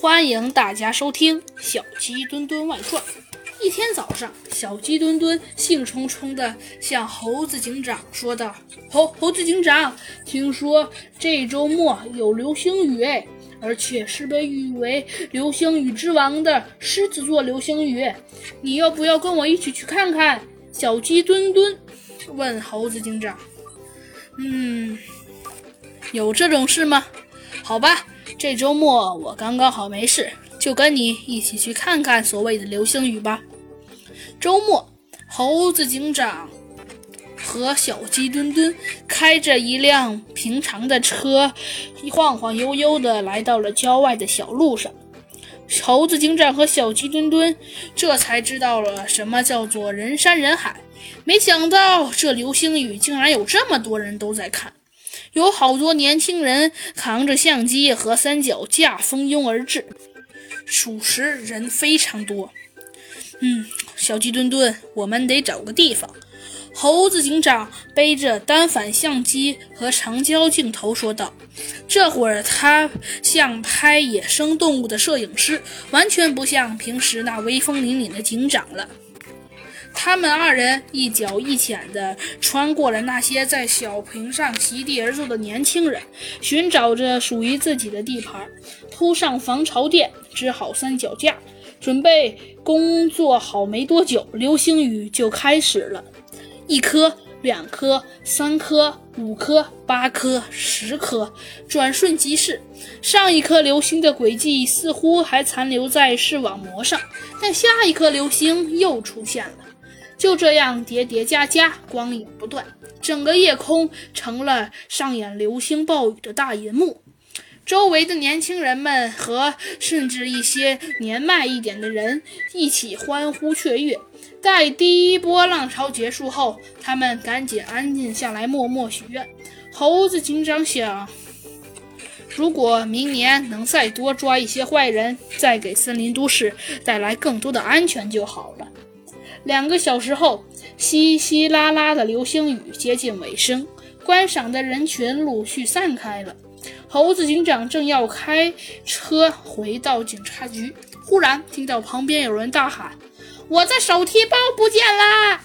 欢迎大家收听小鸡墩墩外传。一天早上，小鸡墩墩兴冲冲地向猴子警长说道：“猴猴子警长，听说这周末有流星雨哎，而且是被誉为流星雨之王的狮子座流星雨，你要不要跟我一起去看看？”小鸡墩墩问猴子警长：“嗯，有这种事吗？好吧。”这周末我刚刚好没事，就跟你一起去看看所谓的流星雨吧。周末，猴子警长和小鸡墩墩开着一辆平常的车，晃晃悠悠地来到了郊外的小路上。猴子警长和小鸡墩墩这才知道了什么叫做人山人海。没想到这流星雨竟然有这么多人都在看。有好多年轻人扛着相机和三脚架蜂拥而至，属实人非常多。嗯，小鸡墩墩，我们得找个地方。猴子警长背着单反相机和长焦镜头说道：“这会儿他像拍野生动物的摄影师，完全不像平时那威风凛凛的警长了。”他们二人一脚一浅地穿过了那些在小坪上席地而坐的年轻人，寻找着属于自己的地盘，铺上防潮垫，支好三脚架，准备工作好没多久，流星雨就开始了。一颗、两颗、三颗、五颗、八颗、十颗，转瞬即逝。上一颗流星的轨迹似乎还残留在视网膜上，但下一颗流星又出现了。就这样叠叠加加，光影不断，整个夜空成了上演流星暴雨的大银幕。周围的年轻人们和甚至一些年迈一点的人一起欢呼雀跃。待第一波浪潮结束后，他们赶紧安静下来，默默许愿。猴子警长想，如果明年能再多抓一些坏人，再给森林都市带来更多的安全就好了。两个小时后，稀稀拉拉的流星雨接近尾声，观赏的人群陆续散开了。猴子警长正要开车回到警察局，忽然听到旁边有人大喊：“我的手提包不见了！”